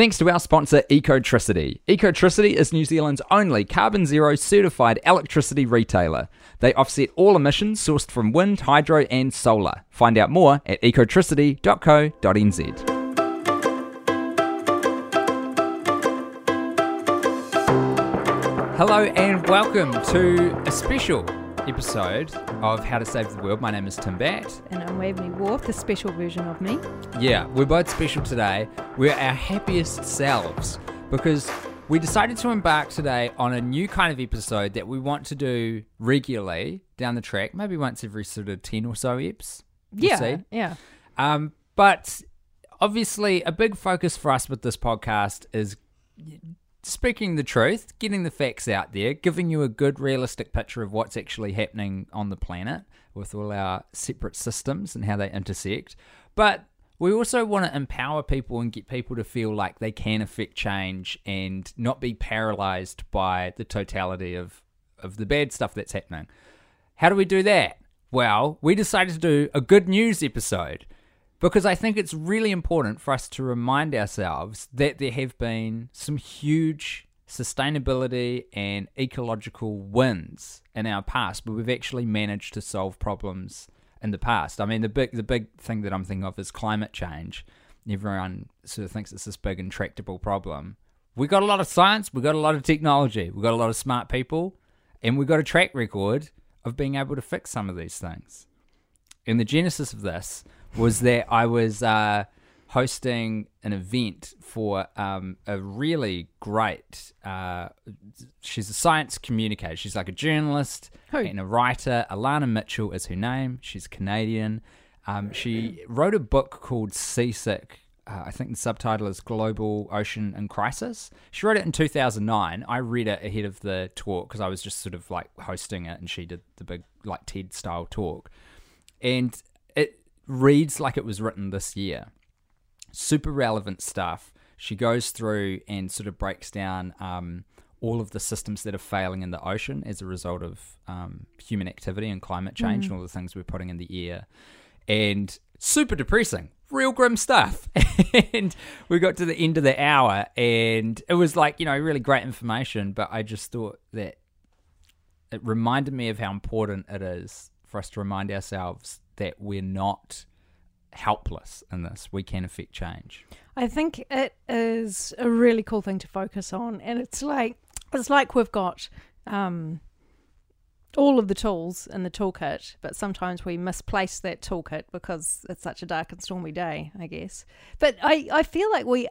Thanks to our sponsor, Ecotricity. Ecotricity is New Zealand's only carbon zero certified electricity retailer. They offset all emissions sourced from wind, hydro, and solar. Find out more at ecotricity.co.nz. Hello and welcome to a special episode of How to Save the World. My name is Tim Batt. And I'm Waveney Warth, the special version of me. Yeah, we're both special today. We're our happiest selves because we decided to embark today on a new kind of episode that we want to do regularly down the track, maybe once every sort of 10 or so eps. We'll yeah, see. yeah. Um, but obviously, a big focus for us with this podcast is speaking the truth, getting the facts out there, giving you a good, realistic picture of what's actually happening on the planet with all our separate systems and how they intersect. But we also want to empower people and get people to feel like they can affect change and not be paralyzed by the totality of, of the bad stuff that's happening. How do we do that? Well, we decided to do a good news episode because I think it's really important for us to remind ourselves that there have been some huge sustainability and ecological wins in our past, but we've actually managed to solve problems in the past. I mean, the big the big thing that I'm thinking of is climate change. Everyone sort of thinks it's this big intractable problem. We got a lot of science, we got a lot of technology, we got a lot of smart people, and we got a track record of being able to fix some of these things. And the genesis of this was that I was uh, hosting an event for um, a really great. Uh, she's a science communicator. She's like a journalist Who? and a writer. Alanna Mitchell is her name. She's Canadian. Um, she wrote a book called Seasick. Uh, I think the subtitle is Global Ocean and Crisis. She wrote it in 2009. I read it ahead of the talk because I was just sort of like hosting it and she did the big, like TED style talk. And it reads like it was written this year. Super relevant stuff. She goes through and sort of breaks down um, all of the systems that are failing in the ocean as a result of um, human activity and climate change and all the things we're putting in the air. And super depressing, real grim stuff. and we got to the end of the hour and it was like, you know, really great information, but I just thought that it reminded me of how important it is for us to remind ourselves that we're not helpless in this. We can affect change. I think it is a really cool thing to focus on, and it's like it's like we've got um, all of the tools in the toolkit, but sometimes we misplace that toolkit because it's such a dark and stormy day, I guess. But I, I feel like we,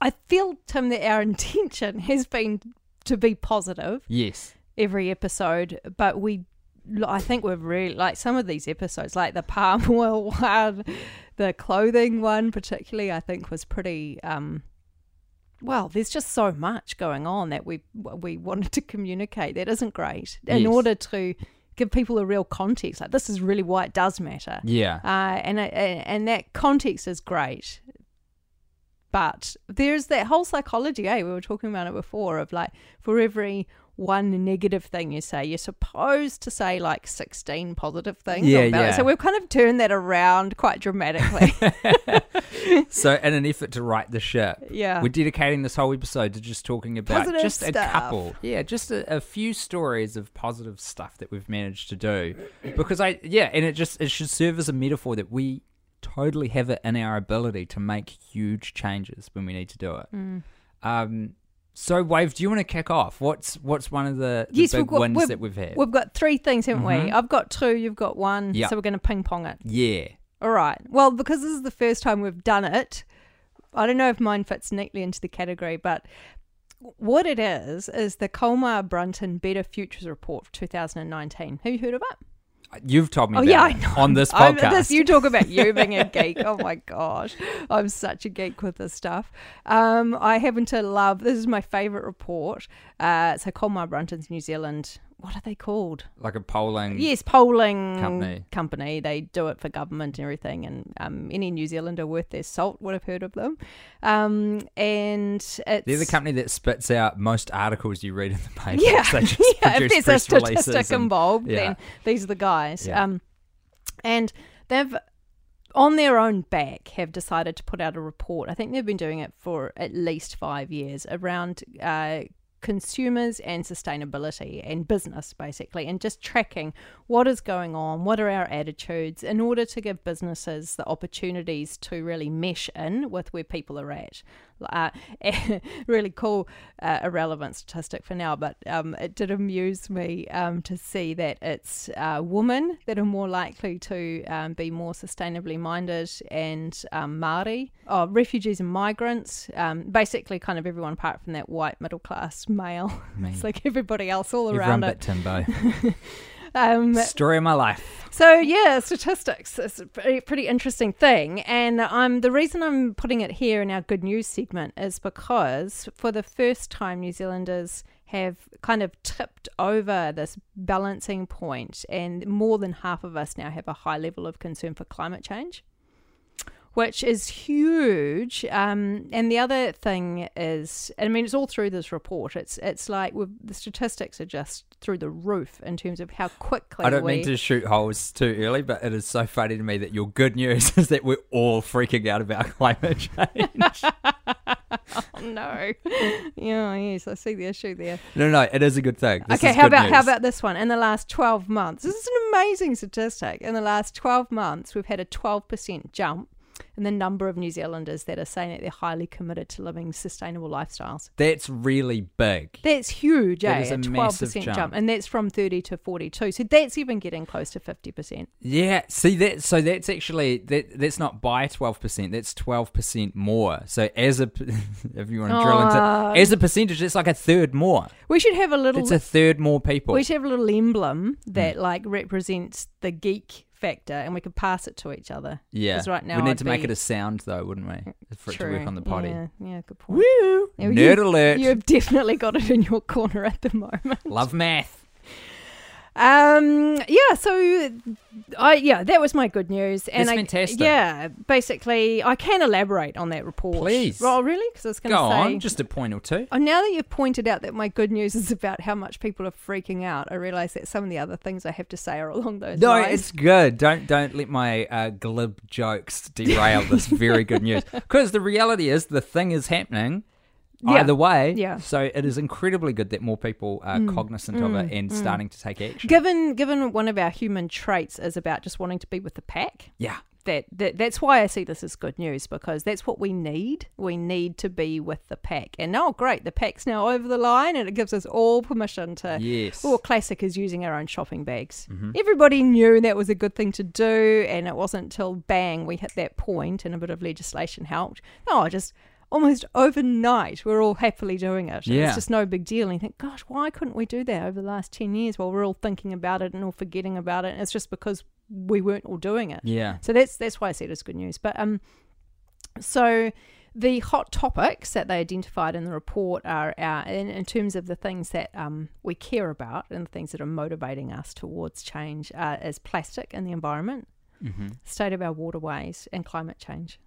I feel Tim that our intention has been to be positive Yes. every episode, but we I think we've really like some of these episodes, like the palm oil one, the clothing one, particularly. I think was pretty. um Well, there's just so much going on that we we wanted to communicate that isn't great in Yes. order to give people a real context. Like this is really why it does matter, Yeah. uh, and and that context is great. But there's that whole psychology, eh? We were talking about it before of like for every one negative thing you say, you're supposed to say like 16 positive things. Yeah, about it. yeah. So we've kind of turned that around quite dramatically. So, in an effort to right the ship, yeah. we're dedicating this whole episode to just talking about Positive just a couple, yeah, just a, a few stories of positive stuff that we've managed to do. Because I, yeah, and it just it should serve as a metaphor that we totally have it in our ability to make huge changes when we need to do it. Mm. Um, so, Wave, do you want to kick off? What's what's one of the, the Yes, big we've got- wins we've- that we've had? We've got three things, haven't we? Mhm. I've got two, you've got one. Yeah. So we're going to ping pong it. yeah, All right. Well, because this is the first time we've done it, I don't know if mine fits neatly into the category, but what it is is the Colmar Brunton Better Futures Report for 2019. Have you heard of it? You've told me Oh yeah, I know. on this podcast. this you talk about you being a geek. Oh my gosh, I'm such a geek with this stuff. Um, I happen to love. This is my favorite report. Uh, so Colmar Brunton's New Zealand. What are they called? like a polling. Yes, polling Company. company. They do it for government and everything, and um, any New Zealander worth their salt would have heard of them. Um, and it's They're the company that spits out most articles you read in the paper. yeah, yeah. If there's a statistic and- involved, yeah. then these are the guys. Yeah. Um, and they've on their own back, have decided to put out a report. I think they've been doing it for at least five years around uh, consumers and sustainability and business, basically, and just tracking what is going on, what are our attitudes, in order to give businesses the opportunities to really mesh in with where people are at. Uh, really cool, uh, irrelevant statistic for now, but um, it did amuse me um, to see that it's uh, women that are more likely to um, be more sustainably minded and um, Māori, oh, refugees and migrants, um, basically kind of everyone apart from that white middle class male. It's like everybody else all Everyone around but it. Timbo. Um, Story of my life. so yeah, statistics is a pretty, pretty interesting thing, and um, the reason I'm putting it here in our good news segment is because for the first time, New Zealanders have kind of tipped over this balancing point, and more than half of us now have a high level of concern for climate change. Which is huge, um, and the other thing is, I mean, it's all through this report. It's it's like we've, the statistics are just through the roof in terms of how quickly I don't we, mean to shoot holes too early, but it is so funny to me that your good news is that we're all freaking out about climate change. Oh no. yeah, yes, I see the issue there. no, no, it is a good thing. This okay, how about how about this one? In the last 12 months, this is an amazing statistic. In the last 12 months, we've had a 12% jump in the number of New Zealanders that are saying that they're highly committed to living sustainable lifestyles. That's really big. That's huge, That eh? a 12% massive jump. jump. And that's from 30 to 42. So that's even getting close to 50%. Yeah, see that. So that's actually that. That's not by twelve percent. That's twelve percent more. So as a, if you want to drill Aw. into as a percentage, it's like a third more. We should have a little It's a third more people. We should have a little emblem that like represents the geek factor, and we could pass it to each other. yeah, 'Cause right now we need I'd to make it a sound though, wouldn't we? For it to work on the potty. Yeah, yeah, good point. Woo! Nerd you- alert. You've definitely got it in your corner at the moment. Love math. Um, yeah, so I yeah, that was my good news, and That's I, fantastic. Yeah, basically, I can elaborate on that report. Please. Oh, really? Because I was going Go to say. on, just a point or two. Oh, now that you've pointed out that my good news is about how much people are freaking out, I realise that some of the other things I have to say are along those lines. No, lines. it's good. Don't don't let my uh, glib jokes derail this very good news. Because the reality is, the thing is happening Yeah. either way. Yeah. So it is incredibly good that more people are mm. cognizant of it mm. and mm. starting to take action. Given given one of our human traits is about just wanting to be with the pack, yeah. that, that that's why I see this as good news because that's what we need. We need to be with the pack. And oh great, the pack's now over the line and it gives us all permission to Yes. Well, classic is using our own shopping bags. Mm-hmm. Everybody knew that was a good thing to do, and it wasn't until bang we hit that point and a bit of legislation helped. Oh, I just almost overnight we're all happily doing it. Yeah. It's just no big deal. And you think, gosh, why couldn't we do that over the last 10 years while we're all thinking about it and all forgetting about it? And it's just because we weren't all doing it. Yeah. So that's that's why I see it as good news. But um, so the hot topics that they identified in the report are our, in, in terms of the things that um, we care about and the things that are motivating us towards change uh, is plastic in the environment, hmm state of our waterways, and climate change.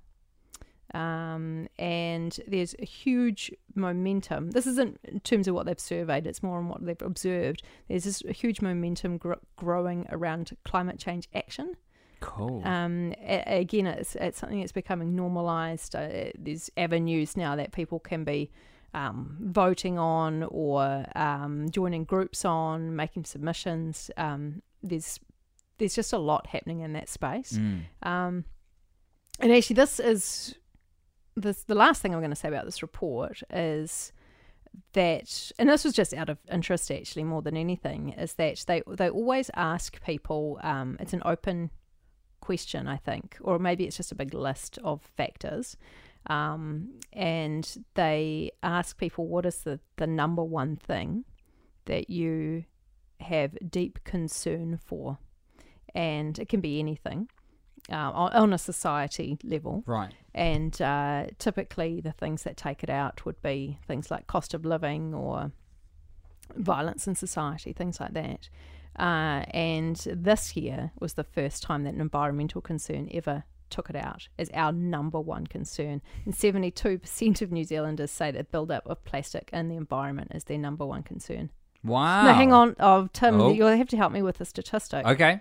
Um, and there's a huge momentum. This isn't in terms of what they've surveyed; it's more on what they've observed. There's this huge momentum gr- growing around climate change action. Cool. Um, a- again, it's, it's something that's becoming normalised. Uh, there's avenues now that people can be um, voting on or um, joining groups on, making submissions. Um, there's there's just a lot happening in that space. Mm. Um, and actually, this is this the last thing I'm going to say about this report is that, and this was just out of interest actually more than anything, is that they they always ask people. Um, it's an open question, I think, or maybe it's just a big list of factors. Um, and they ask people what is the, the number one thing that you have deep concern for and it can be anything uh, on, on a society level. Right. And uh, typically, the things that take it out would be things like cost of living or violence in society, things like that. Uh, and this year was the first time that an environmental concern ever took it out as our number one concern. And 72% of New Zealanders say that build-up of plastic in the environment is their number one concern. Wow. Now, hang on. Oh, Tim, Oh. you'll have to help me with the statistic. Okay.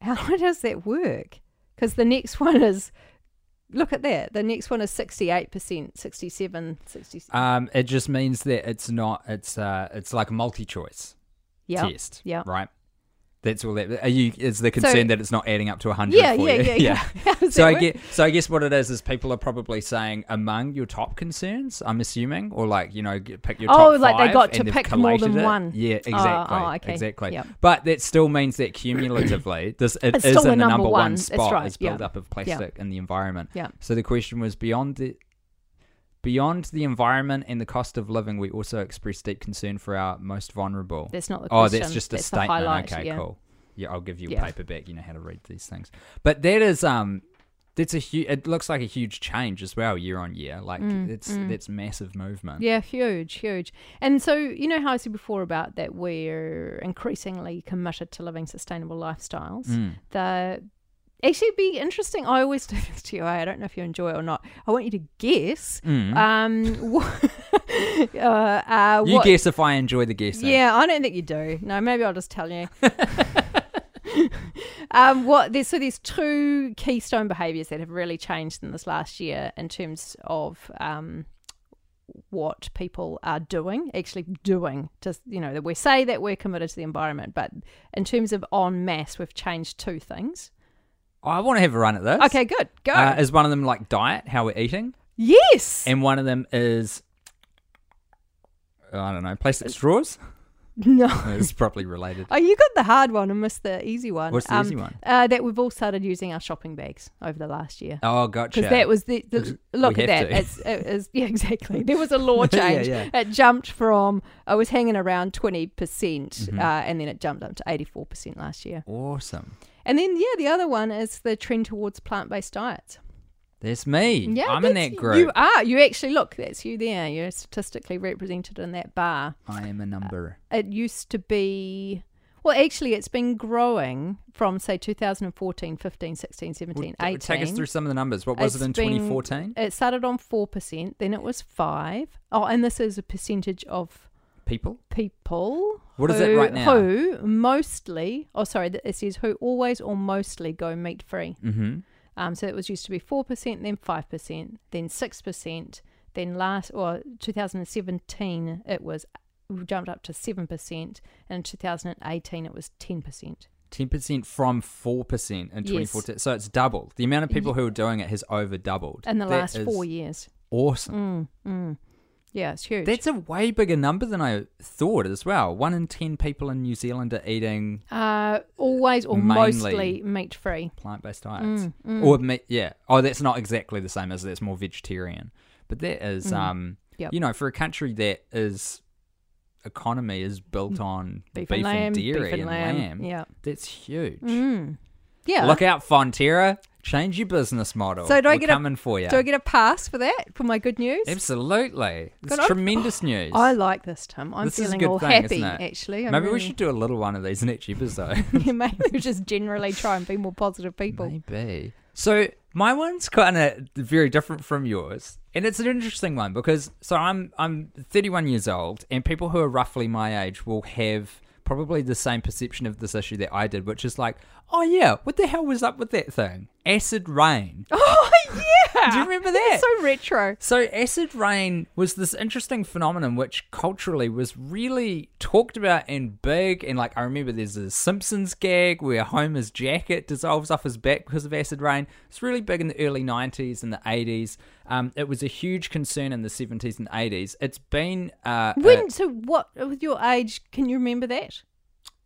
How does that work? Because the next one is, look at that. The next one is 68%, 67, 67. Um, it just means that it's not. It's uh, it's like a multi-choice yeah. test. Yeah. Right. That's all that. Are you? Is the concern that it's not adding up to hundred? Yeah, for yeah, yeah, yeah, So I work? get. So I guess what it is is people are probably saying among your top concerns. I'm assuming, or like you know, pick your oh, top Oh, like they got to pick more than it. one. Yeah, oh, oh, exactly. oh, okay. Exactly. Yep. But that still means that cumulatively, this it It's is in the number number one. one spot right, is yeah. build up of plastic in the environment. Yeah. So the question was beyond the beyond the environment and the cost of living, we also express deep concern for our most vulnerable. That's not the question. Oh, that's just a That's statement. okay, yeah. cool. Yeah, I'll give you Yeah. a paperback. You know how to read these things. But that is um, that's a huge. It looks like a huge change as well, year on year. Like it's that's massive movement. Mm, Yeah, huge, huge. And so, you know how I said before about that we're increasingly committed to living sustainable lifestyles? Mm. The actually be interesting. I always do this to you. I don't know if you enjoy it or not. I want you to guess. Mm. Um, what, uh, uh, you what, guess if I enjoy the guessing. Yeah, I don't think you do. No, maybe I'll just tell you. um, what there's so there's two keystone behaviours that have really changed in this last year in terms of um, what people are doing, actually doing. Just you know that we say that we're committed to the environment, but in terms of en masse, we've changed two things. I want to have a run at this. Okay, good, go. Uh, is one of them like diet, how we're eating, yes. and one of them is I don't know, plastic straws. no. it's probably related. Oh, you got the hard one and missed the easy one. What's the Um, easy one? Uh, that we've all started using our shopping bags over the last year. Oh, gotcha. because that was the, the look at that. to. It's, it is yeah, exactly. There was a law Yeah, change. yeah. It jumped from I was hanging around twenty percent, Mm-hmm. uh, and then it jumped up to eighty four percent last year. awesome. And then yeah, the other one is the trend towards plant based diets. That's me. Yeah, I'm in that group. You are. You actually look. That's you there. You're statistically represented in that bar. I am a number. Uh, it used to be. Well, actually, it's been growing from say 2014, 15, 16, 17, Well, 18. Take us through some of the numbers. What was It's it in been- 2014? It started on 4%, then it was 5 Oh, and this is a percentage of People? people. What is it right now? Who mostly, oh, sorry, it says who always or mostly go meat free. Mm-hmm. Um, so it was used to be 4%, then 5%, then 6%, then last, or 2017, it was jumped up to 7%, and in 2018, it was 10%. 10% from 4% in 2014. So it's doubled. The amount of people who are doing it has over doubled. In the That last four years. Awesome. Mm, mm. Yeah, it's huge. That's a way bigger number than I thought as well. One in 10 people in New Zealand are eating uh, always or mostly meat free. plant based diets. Mm, mm. Or meat, yeah. Oh, that's not exactly the same as that's more vegetarian. But that is, Mm. um, Yep. you know, for a country that is economy is built on beef, beef, and lamb, dairy beef and, lamb. lamb, Yeah. that's huge. Mm. Yeah. Look out, Fonterra. Change your business model. So do I We're get a- coming for you. Do I get a pass for that for my good news? Absolutely. It's tremendous news. I like this, Tim. I'm This is a feeling all thing, happy actually. I'm Maybe we should do a little one of these in each episode. yeah, maybe we just generally try and be more positive people. Maybe. So my one's kind of very different from yours, and it's an interesting one because so I'm I'm 31 years old, and people who are roughly my age will have probably the same perception of this issue that I did, which is like, oh yeah, what the hell was up with that thing? Acid rain. Oh yeah. Do you remember that? so retro. So acid rain was this interesting phenomenon which culturally was really talked about and big and like I remember there's a Simpsons gag where Homer's jacket dissolves off his back because of acid rain. It's really big in the early 90s and the 80s. Um, it was a huge concern in the 70s and 80s. It's been uh, When so what with your age? Can you remember that?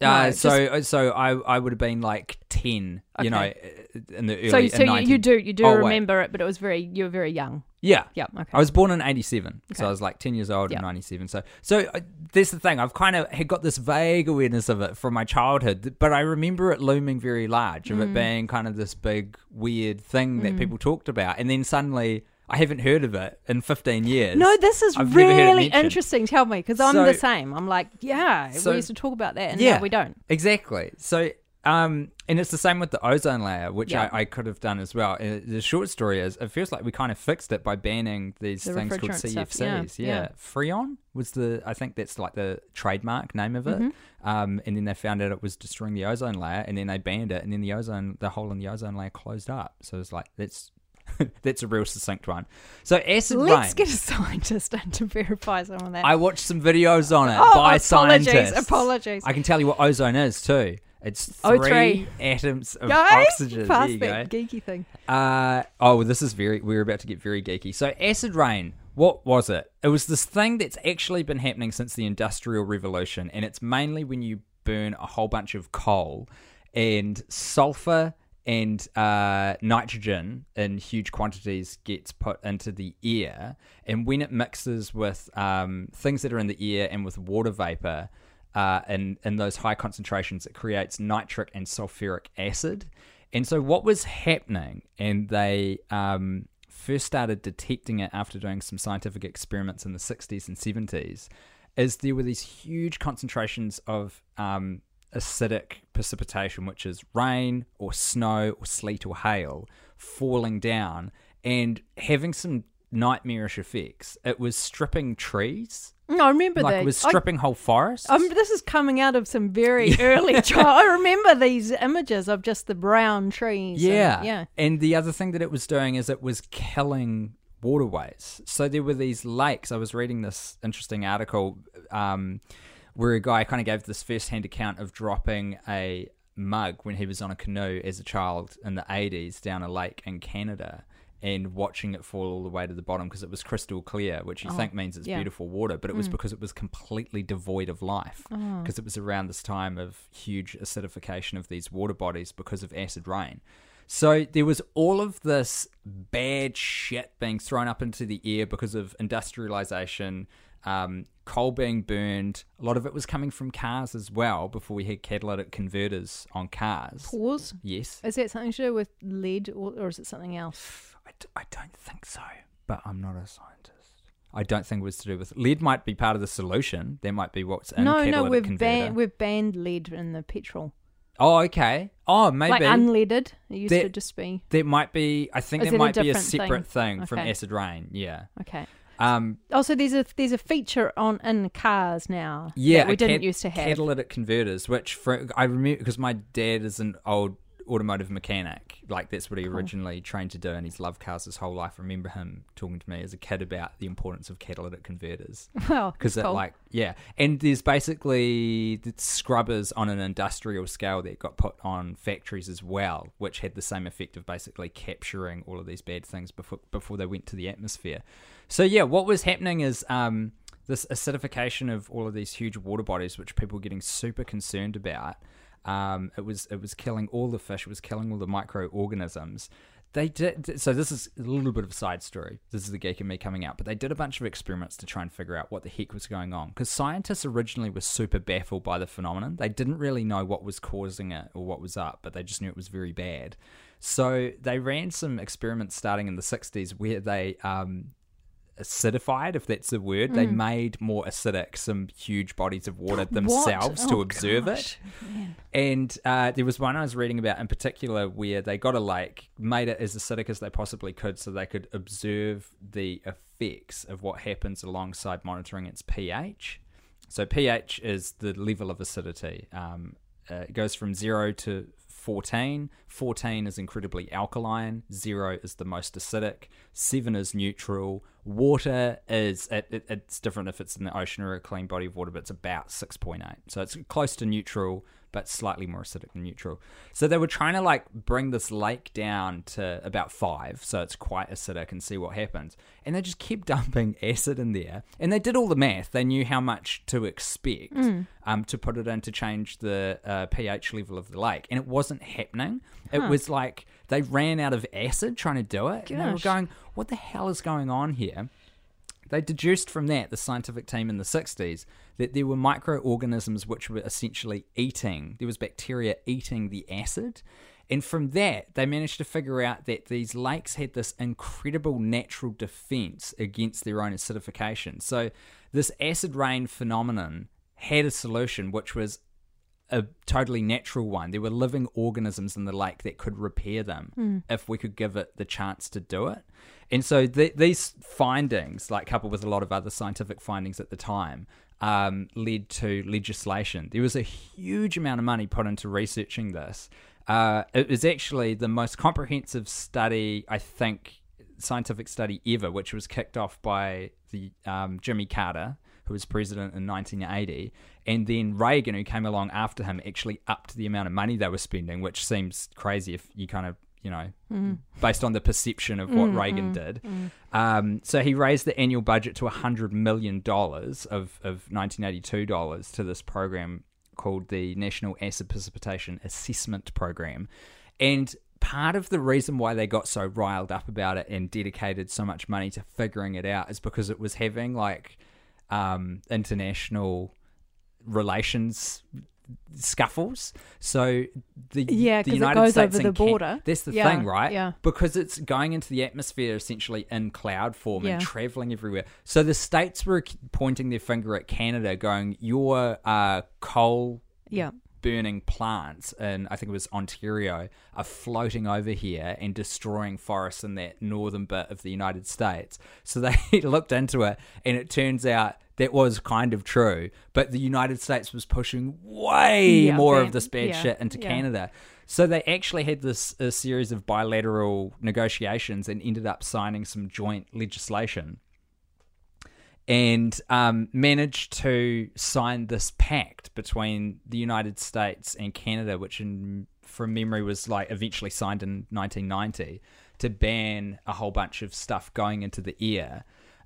Uh, uh, No, so so I I would have been like 10, you know, Okay. uh, in the early so so you, 90 you do you do Oh, wait. remember it, but it was very you were very young. Yeah. Yeah. Okay. I was born in '87, so I was like ten years old Yeah. in '97. So, so uh, that's the thing. I've kind of had got this vague awareness of it from my childhood, but I remember it looming very large, of Mm. it being kind of this big weird thing that people talked about, and then suddenly I haven't heard of it in 15 years. No, this is I've never heard it really interesting. Tell me, because I'm So- the same. I'm like, yeah, So- we used to talk about that, and Yeah. now we don't. Exactly. So Um, and it's the same with the ozone layer, which Yeah. I, I could have done as well. Uh, the short story is, it feels like we kind of fixed it by banning these The things called stuff, yeah, CFCs. Yeah, yeah. Freon was the, I think that's like the trademark name of it. Mm-hmm. Um, and then they found out it was destroying the ozone layer, and then they banned it, and then the ozone, the hole in the ozone layer closed up. So it's like that's that's a real succinct one. So acid rain Let's get a scientist in to verify some of that. I watched some videos on it Oh, by apologies, scientists. apologies. I can tell you what ozone is too. It's O three three. atoms of Guys, oxygen. Pass there you that go. geeky thing. Uh, oh, well, this is very. We're about to get very geeky. So, acid rain. What was it? It was this thing that's actually been happening since the Industrial Revolution, and it's mainly when you burn a whole bunch of coal and sulfur and uh, nitrogen in huge quantities gets put into the air, and when it mixes with um, things that are in the air and with water vapor, uh, in, in those high concentrations, it creates nitric and sulfuric acid. And so, what was happening, and they um, first started detecting it after doing some scientific experiments in the 60s and 70s, is there were these huge concentrations of um, acidic precipitation, which is rain or snow or sleet or hail falling down and having some nightmarish effects. It was stripping trees, No, I remember like that. it was I- stripping whole forests. Um, this is coming out of some very early. I remember these images of just the brown trees. and- Yeah. yeah. And the other thing that it was doing is it was killing waterways. So there were these lakes. I was reading this interesting article um, where a guy kind of gave this first-hand account of dropping a mug when he was on a canoe as a child in the 80s down a lake in Canada and watching it fall all the way to the bottom because it was crystal clear, which you oh, think means it's yeah. beautiful water, but it was mm. because it was completely devoid of life oh. because it was around this time of huge acidification of these water bodies because of acid rain. So there was all of this bad shit being thrown up into the air because of industrialization, um, coal being burned. A lot of it was coming from cars as well before we had catalytic converters on cars. Pause. Yes. Is that something to do with lead or, or is it something else? I, d- I don't think so, but I'm not a scientist. I don't think it was to do with lead. Might be part of the solution. There might be what's in no, no, we've banned we've banned lead in the petrol. oh, okay. Oh, maybe Like unleaded. It used That- to just be there might be. I think Is there it a might be a separate thing, thing? from acid rain. Yeah. okay. Um. Also, there's a there's a feature on in cars now. Yeah, that we didn't cat- used to have. catalytic converters, which for, I remember because my dad is an old automotive mechanic. Like that's what he originally trained to do, and he's loved cars his whole life. I remember him talking to me as a kid about the importance of catalytic converters well, because it cool. like yeah, and there's basically the scrubbers on an industrial scale that got put on factories as well, which had the same effect of basically capturing all of these bad things before before they went to the atmosphere. So yeah, what was happening is um, this acidification of all of these huge water bodies, which people were getting super concerned about. Um, it was it was killing all the fish. It was killing all the microorganisms. They did so. This is a little bit of a side story. This is the geek in me coming out, but they did a bunch of experiments to try and figure out what the heck was going on. Because scientists originally were super baffled by the phenomenon. They didn't really know what was causing it or what was up, but they just knew it was very bad. So they ran some experiments starting in the '60s where they um, acidified, if that's the word. They made more acidic some huge bodies of water themselves What? to Oh, observe it. gosh. Man. And uh, there was one I was reading about in particular where they got a lake, made it as acidic as they possibly could so they could observe the effects of what happens alongside monitoring its pH. So, pH is the level of acidity. Um, uh, it goes from zero to 14. 14 is incredibly alkaline. Zero is the most acidic. Seven is neutral. Water is, it, it, it's different if it's in the ocean or a clean body of water, but it's about 6.8. So it's close to neutral, but slightly more acidic than neutral. So they were trying to like bring this lake down to about five, so it's quite acidic, and see what happens. And they just kept dumping acid in there, and they did all the math. They knew how much to expect um, to put it in to change the uh, pH level of the lake, and it wasn't happening. It was like they ran out of acid trying to do it, and they were going, "What the hell is going on here?" They deduced from that, the scientific team in the 60s, that there were microorganisms which were essentially eating, there was bacteria eating the acid. And from that, they managed to figure out that these lakes had this incredible natural defense against their own acidification. So, this acid rain phenomenon had a solution, which was a totally natural one. There were living organisms in the lake that could repair them if we could give it the chance to do it. And so th- these findings, like coupled with a lot of other scientific findings at the time, um, led to legislation. There was a huge amount of money put into researching this. Uh, it was actually the most comprehensive study, I think, scientific study ever, which was kicked off by the um, Jimmy Carter, who was president in 1980, and then Reagan, who came along after him, actually upped the amount of money they were spending, which seems crazy if you kind of you know, mm. based on the perception of what mm, Reagan mm, did. Um, so he raised the annual budget to $100 million of, of 1982 dollars to this program called the National Acid Precipitation Assessment Program. And part of the reason why they got so riled up about it and dedicated so much money to figuring it out is because it was having like um, international relations scuffles. So the Yeah, the 'cause it United goes States over the Can- border. that's the Yeah, thing, right? yeah. Because it's going into the atmosphere essentially in cloud form Yeah. and traveling everywhere. So the states were pointing their finger at Canada, going, "Your uh, coal Yeah. Burning plants in I think it was Ontario are floating over here and destroying forests in that northern bit of the United States. So they looked into it and it turns out that was kind of true, but the United States was pushing way Yeah, more bad- of this bad yeah, shit into yeah. Canada. So they actually had this a series of bilateral negotiations and ended up signing some joint legislation and um, managed to sign this pact between the United States and Canada, which, in, from memory, was like eventually signed in 1990 to ban a whole bunch of stuff going into the air.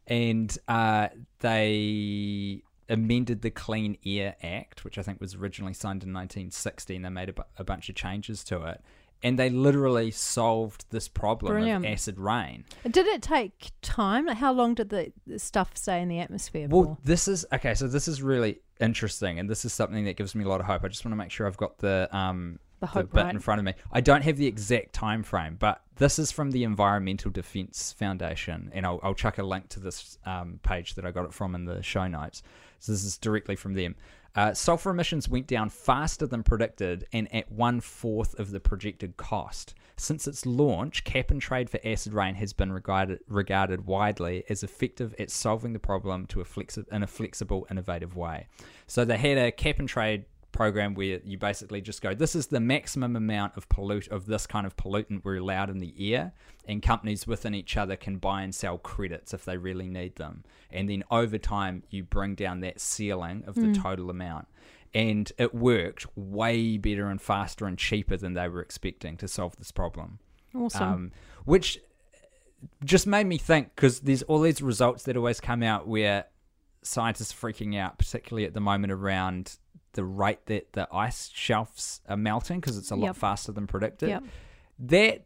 And uh, they amended the Clean Air Act, which I think was originally signed in 1960, and they made a, bu- a bunch of changes to it. And they literally solved this problem Brilliant. of acid rain. Did it take time? How long did the, the stuff stay in the atmosphere Well, for? this is okay. So this is really interesting, and this is something that gives me a lot of hope. I just want to make sure I've got the um The hope, bit right? in front of me. I don't have the exact time frame, but this is from the Environmental Defense Foundation, and I'll, I'll chuck a link to this um, page that I got it from in the show notes. So this is directly from them. Uh, sulfur emissions went down faster than predicted and at one fourth of the projected cost. Since its launch, cap and trade for acid rain has been regarded, regarded widely as effective at solving the problem to a flexi- in a flexible, innovative way. So they had a cap and trade program where you basically just go, this is the maximum amount of pollute of this kind of pollutant we're allowed in the air, and companies within each other can buy and sell credits if they really need them. And then over time, you bring down that ceiling of the total amount. And it worked way better and faster and cheaper than they were expecting to solve this problem. Awesome. Um, which just made me think because there's all these results that always come out where scientists are freaking out, particularly at the moment around the rate that the ice shelves are melting because it's a lot Yep. faster than predicted. Yep. That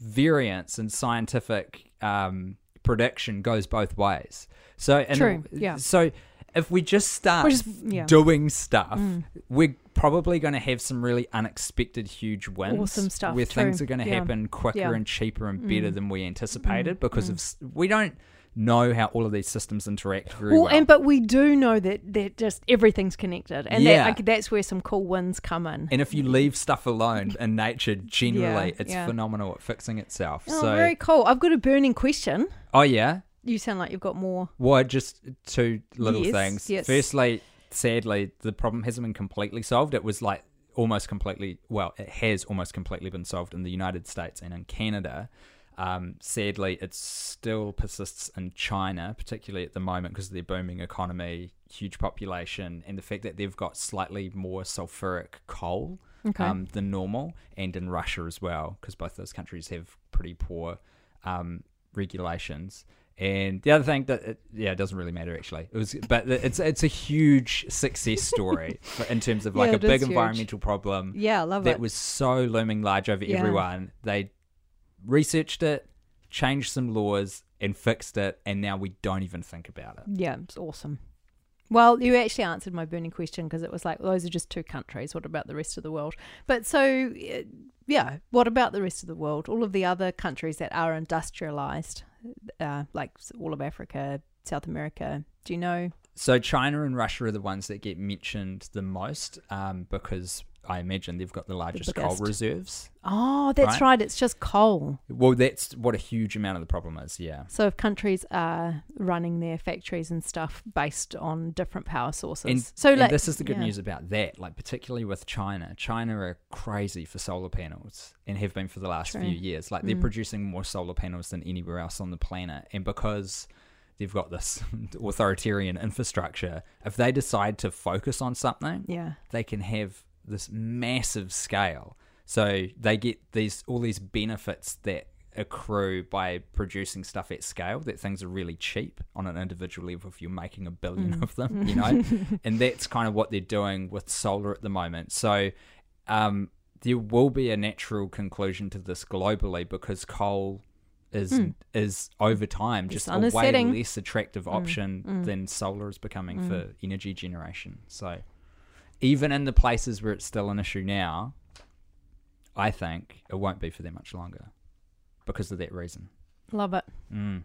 variance in scientific um, prediction goes both ways. So, and True, yeah. So, if we just start is- yeah. Mm. doing stuff, we're probably going to have some really unexpected huge wins. Awesome stuff, Where things are going to yeah. happen quicker Yeah. Mm. and cheaper and better than we anticipated because of we don't know how all of these systems interact very well, well. and but we do know that that just everything's connected, and Yeah. that, like, that's where some cool wins come in. and if you leave stuff alone in nature, generally, Yeah, it's yeah. phenomenal at fixing itself. oh, so, very cool. I've got a burning question. oh yeah, You sound like you've got more. Well, just two little Yes, things. yes. Firstly, sadly, the problem hasn't been completely solved. It was like almost completely, well, it has almost completely been solved in the United States and in Canada. Um, sadly, it still persists in China, particularly at the moment because of their booming economy, huge population, and the fact that they've got slightly more sulfuric coal Okay. um, than normal, and in Russia as well, because both those countries have pretty poor um, regulations. And the other thing that it, yeah, it doesn't really matter actually. It was, but it's it's a huge success story for, in terms of like Yeah, a big environmental problem yeah, I love that it. was so looming large over Yeah. everyone. They researched it, changed some laws, and fixed it, and now we don't even think about it. Yeah, it's awesome. Well, you actually answered my burning question because it was like, well, those are just two countries. What about the rest of the world? But so, uh, yeah, what about the rest of the world? All of the other countries that are industrialized, uh, like all of Africa, South America. Do you know? So China and Russia are the ones that get mentioned the most um, because I imagine they've got the largest coal reserves. Oh, that's Right. right. It's just coal. Well, that's what a huge amount of the problem is. Yeah. So if countries are running their factories and stuff based on different power sources, And, so and like, this is the good yeah. news about that, like particularly with China. China are crazy for solar panels and have been for the last True. few years. Like they're Mm. producing more solar panels than anywhere else on the planet, and because they've got this authoritarian infrastructure, if they decide to focus on something, Yeah. they can have this massive scale. So they get these all these benefits that accrue by producing stuff at scale that things are really cheap on an individual level if you're making a billion Mm. of them, you know? and that's kind of what they're doing with solar at the moment. So um, there will be a natural conclusion to this globally because coal is Mm. is over time just a way setting. less attractive option mm. than solar is becoming Mm. for energy generation. So even in the places where it's still an issue now, I think it won't be for that much longer because of that reason. Love it. Mm.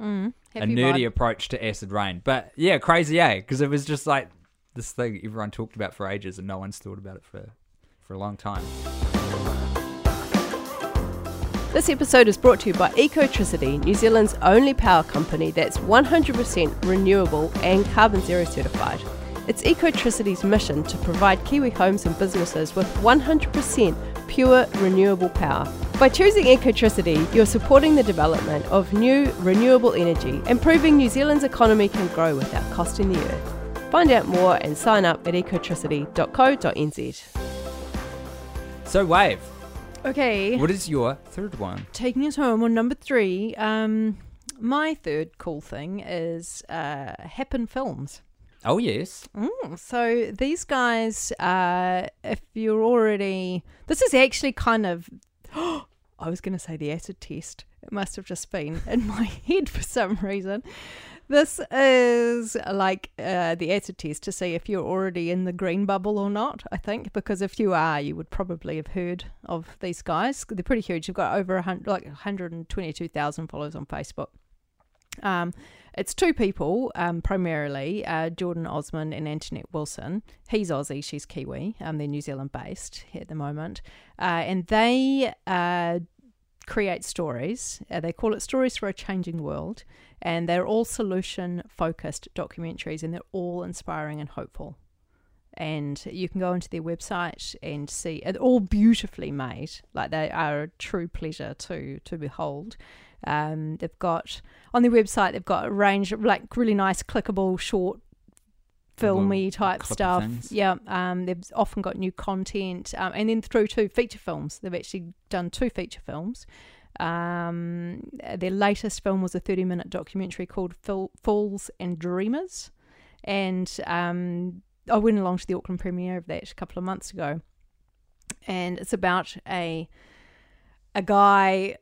Mm. A nerdy vibe. approach to acid rain. But yeah, crazy, eh? Because it was just like this thing everyone talked about for ages and no one's thought about it for, for a long time. This episode is brought to you by Ecotricity, New Zealand's only power company that's 100% renewable and carbon zero certified. It's Ecotricity's mission to provide Kiwi homes and businesses with 100% pure renewable power. By choosing Ecotricity, you're supporting the development of new renewable energy and proving New Zealand's economy can grow without costing the earth. Find out more and sign up at ecotricity.co.nz. So, Wave, Okay. what is your third one? taking us home on number three. Um, my third cool thing is uh, Happen Films. Oh, yes. Mm, so these guys, uh, if you're already, this is actually kind of. I was going to say the acid test. It must have just been in my head for some reason. This is like uh, the acid test to see if you're already in the green bubble or not, I think, because if you are, you would probably have heard of these guys. They're pretty huge. They've got over a hundred, like 122,000 followers on Facebook. Um, it's two people, um, primarily uh, Jordan Osmond and Antoinette Wilson. He's Aussie, she's Kiwi. Um, they're New Zealand based at the moment. Uh, and they uh, create stories. Uh, they call it Stories for a Changing World. And they're all solution focused documentaries and they're all inspiring and hopeful. And you can go onto their website and see it all beautifully made. Like they are a true pleasure to to behold. Um, they've got on their website they've got a range of like really nice clickable short filmy type stuff. things. yeah um, they've often got new content um, and then through to feature films. They've actually done two feature films. Um, their latest film was a 30 minute documentary called Fil- fools and dreamers. And um, i went along to the auckland premiere of that a couple of months ago. And it's about a a guy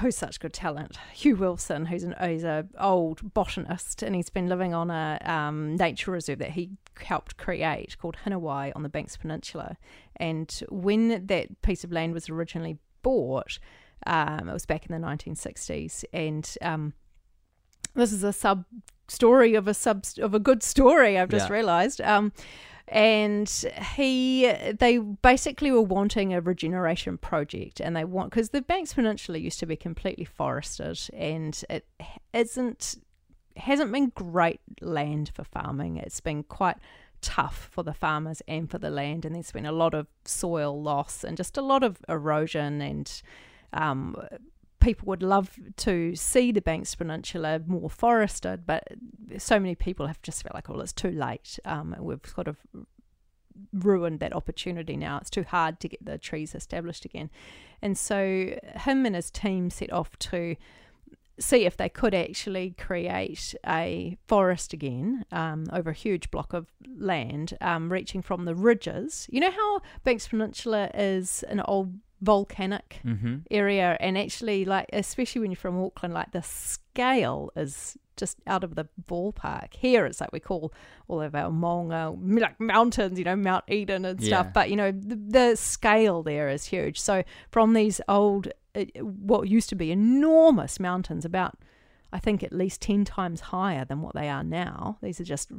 who's such good talent, Hugh Wilson, who's an who's a old botanist, and he's been living on a um, nature reserve that he helped create called Hinewai on the Banks Peninsula. And when that piece of land was originally bought, um, it was back in the 1960s, and um, this is a sub story of a sub of a good story. I've just Yeah. realised. And he they basically were wanting a regeneration project and they want because the banks peninsula used to be completely forested and it isn't hasn't been great land for farming. It's been quite tough for the farmers and for the land and there's been a lot of soil loss and just a lot of erosion and um, people would love to see the Banks Peninsula more forested, but so many people have just felt like, well, it's too late. Um, we've sort of ruined that opportunity now. It's too hard to get the trees established again. And so him and his team set off to see if they could actually create a forest again um, over a huge block of land, um, reaching from the ridges. You know how Banks Peninsula is an old volcanic Mm-hmm. area and actually like especially when you're from Auckland like the scale is just out of the ballpark here it's like we call all of our Maunga like mountains you know Mount Eden and stuff Yeah. but you know the, the scale there is huge so from these old uh, what used to be enormous mountains about I think at least 10 times higher than what they are now. These are just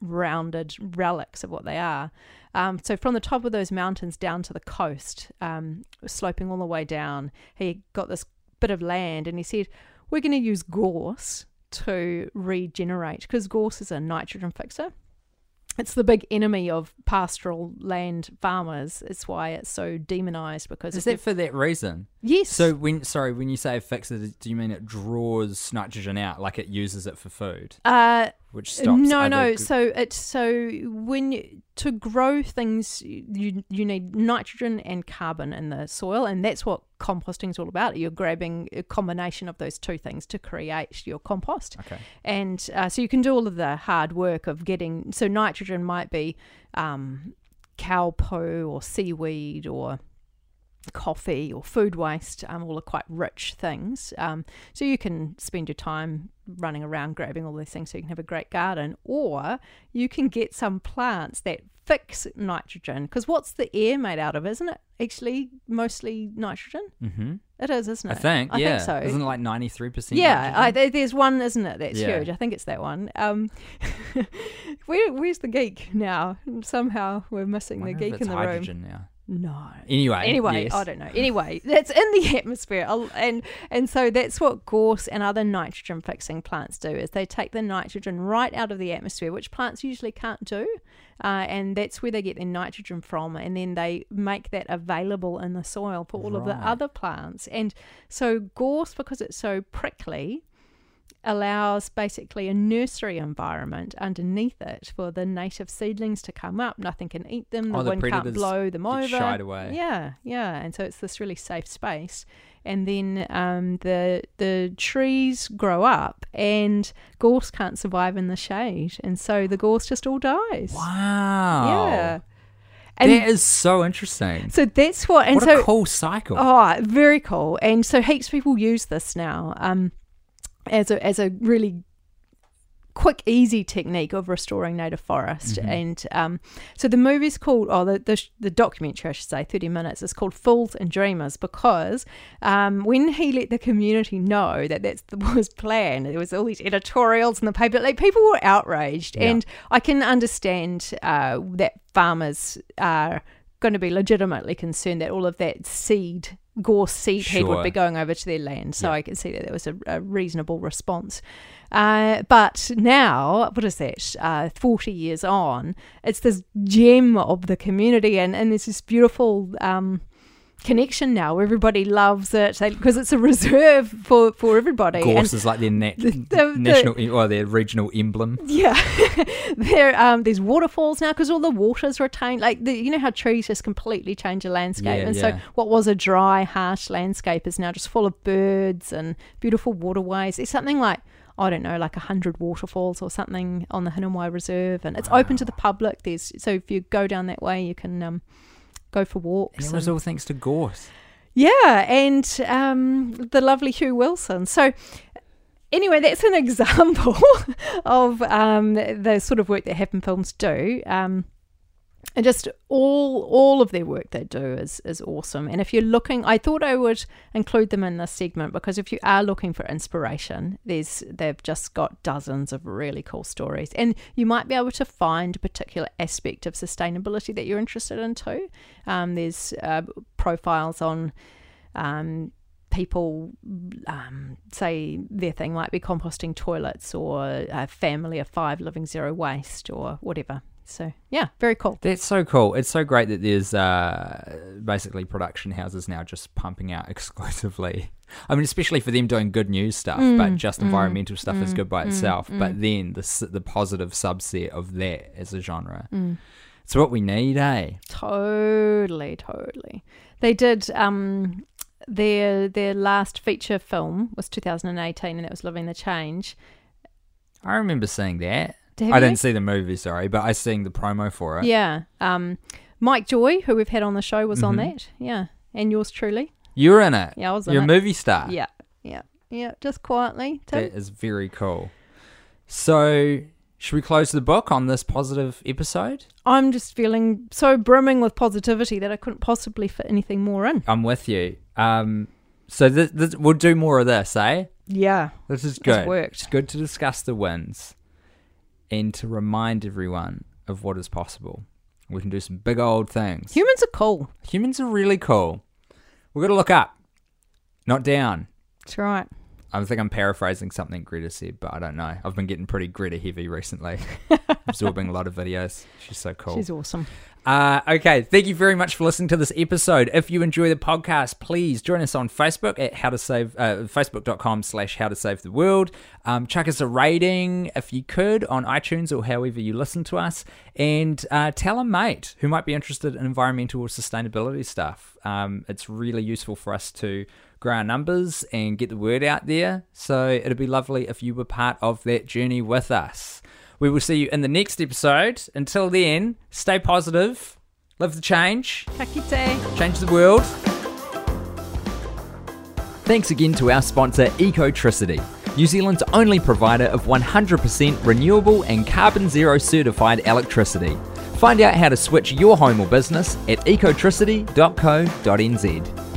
rounded relics of what they are. Um, so from the top of those mountains down to the coast, um, sloping all the way down, he got this bit of land and he said, We're going to use gorse to regenerate because gorse is a nitrogen fixer it's the big enemy of pastoral land farmers. It's why it's so demonized because Is that for that reason? Yes. So when sorry, when you say fix it, do you mean it draws nitrogen out, like it uses it for food, uh, which stops? no, no. So it's so when you, to grow things, you you need nitrogen and carbon in the soil, and that's what composting is all about. You're grabbing a combination of those two things to create your compost. okay. and uh, so you can do all of the hard work of getting so nitrogen might be um, cow poo or seaweed or coffee or food waste um, all are quite rich things um, so you can spend your time running around grabbing all these things so you can have a great garden or you can get some plants that fix nitrogen because what's the air made out of isn't it actually mostly nitrogen Mm-hmm. it is isn't it? I think. I yeah. think so Isn't it like ninety three percent? yeah, I, there's one, isn't it? That's Yeah. huge. I think it's that one. Um, where, where's the geek now? Somehow we're missing the geek in the room. now. No. Anyway. Anyway, yes. I don't know. Anyway, that's in the atmosphere, and and so that's what gorse and other nitrogen fixing plants do is they take the nitrogen right out of the atmosphere, which plants usually can't do, uh, and that's where they get their nitrogen from, and then they make that available in the soil for all of the other plants. And so gorse, because it's so prickly, allows basically a nursery environment underneath it for the native seedlings to come up. Nothing can eat them. The Oh, the wind can't blow them over. shied away. Yeah, yeah, and so it's this really safe space. And then um, the the trees grow up, and gorse can't survive in the shade, and so the gorse just all dies. Wow. Yeah, and that is so interesting. so that's what. And what so a cool cycle. Oh, very cool. And so heaps of people use this now um, as a as a really quick, easy technique of restoring native forest. Mhm. And um, so the movie's called, oh, the, the the documentary, I should say, thirty minutes, is called Fools and Dreamers because um, when he let the community know that that's the, was planned, there was all these editorials in the paper. Like people were outraged, Yeah. and I can understand uh, that farmers are going to be legitimately concerned that all of that seed gorse seed head would be going over to their land. So Yeah. I can see that there was a, a reasonable response. Uh, but now, what is that? Uh, Forty years on, it's this gem of the community, and and there's this beautiful. Um, connection now everybody loves it because it's a reserve for for everybody and Gorse is like their nat- the- the- national e- or their regional emblem. yeah, there um there's waterfalls now because all the water's retained. Like the, you know how trees just completely change a landscape, Yeah, and yeah. so what was a dry, harsh landscape is now just full of birds and beautiful waterways. It's something like I don't know, like a hundred waterfalls or something on the Hinewai Reserve, and it's open to the public. There's so if you go down that way, you can um go for And walks. it was and- all thanks to Gorse. yeah, and um, the lovely Hugh Wilson. So, anyway, that's an example of um, the, the sort of work that Happen Films do. Um, and just all all of their work they do is is awesome. And if you're looking, I thought I would include them in this segment because if you are looking for inspiration, there's they've just got dozens of really cool stories, and you might be able to find a particular aspect of sustainability that you're interested in too. Um, there's uh, profiles on um, people um, say their thing might be composting toilets or a family of five living zero waste or whatever. So yeah, very cool. That's so cool. It's so great that there's uh, basically production houses now just pumping out exclusively. I mean, especially for them doing good news stuff, but Mm, just mm, environmental stuff is mm, good by mm, itself. But mm. then the the positive subset of that as a genre, Mm. it's what we need, eh? Totally, totally. They did um their their last feature film was 2018 and it was Living the Change. I remember seeing that. Have I you? didn't see the movie, sorry, but I seen the promo for it. Yeah. Um Mike Joy, who we've had on the show, was on Mhm. that. Yeah. And yours truly. You're in it. Yeah, I was in You're a it. movie star. Yeah. Yeah. Yeah. Just quietly. Tim. That is very cool. So, should we close the book on this positive episode? I'm just feeling so brimming with positivity that I couldn't possibly fit anything more in. I'm with you. Um, so this, this, we'll do more of this, eh? Yeah. This is good. worked. It's good to discuss the wins and to remind everyone of what is possible. We can do some big old things. Humans are cool. Humans are really cool. We've got to look up, not down. That's right. I think I'm paraphrasing something Greta said, but I don't know. I've been getting pretty Greta heavy recently, absorbing a lot of videos. She's so cool. She's awesome. Uh, okay, thank you very much for listening to this episode. If you enjoy the podcast, please join us on Facebook at how to save uh, facebook.com slash how to save the world. Um, chuck us a rating if you could on iTunes or however you listen to us, and uh, tell a mate who might be interested in environmental or sustainability stuff. Um, it's really useful for us to grow our numbers and get the word out there. So it'd be lovely if you were part of that journey with us. We will see you in the next episode. Until then, stay positive, live the change, change the world. Thanks again to our sponsor, Ecotricity, New Zealand's only provider of 100% renewable and carbon zero certified electricity. Find out how to switch your home or business at ecotricity.co.nz.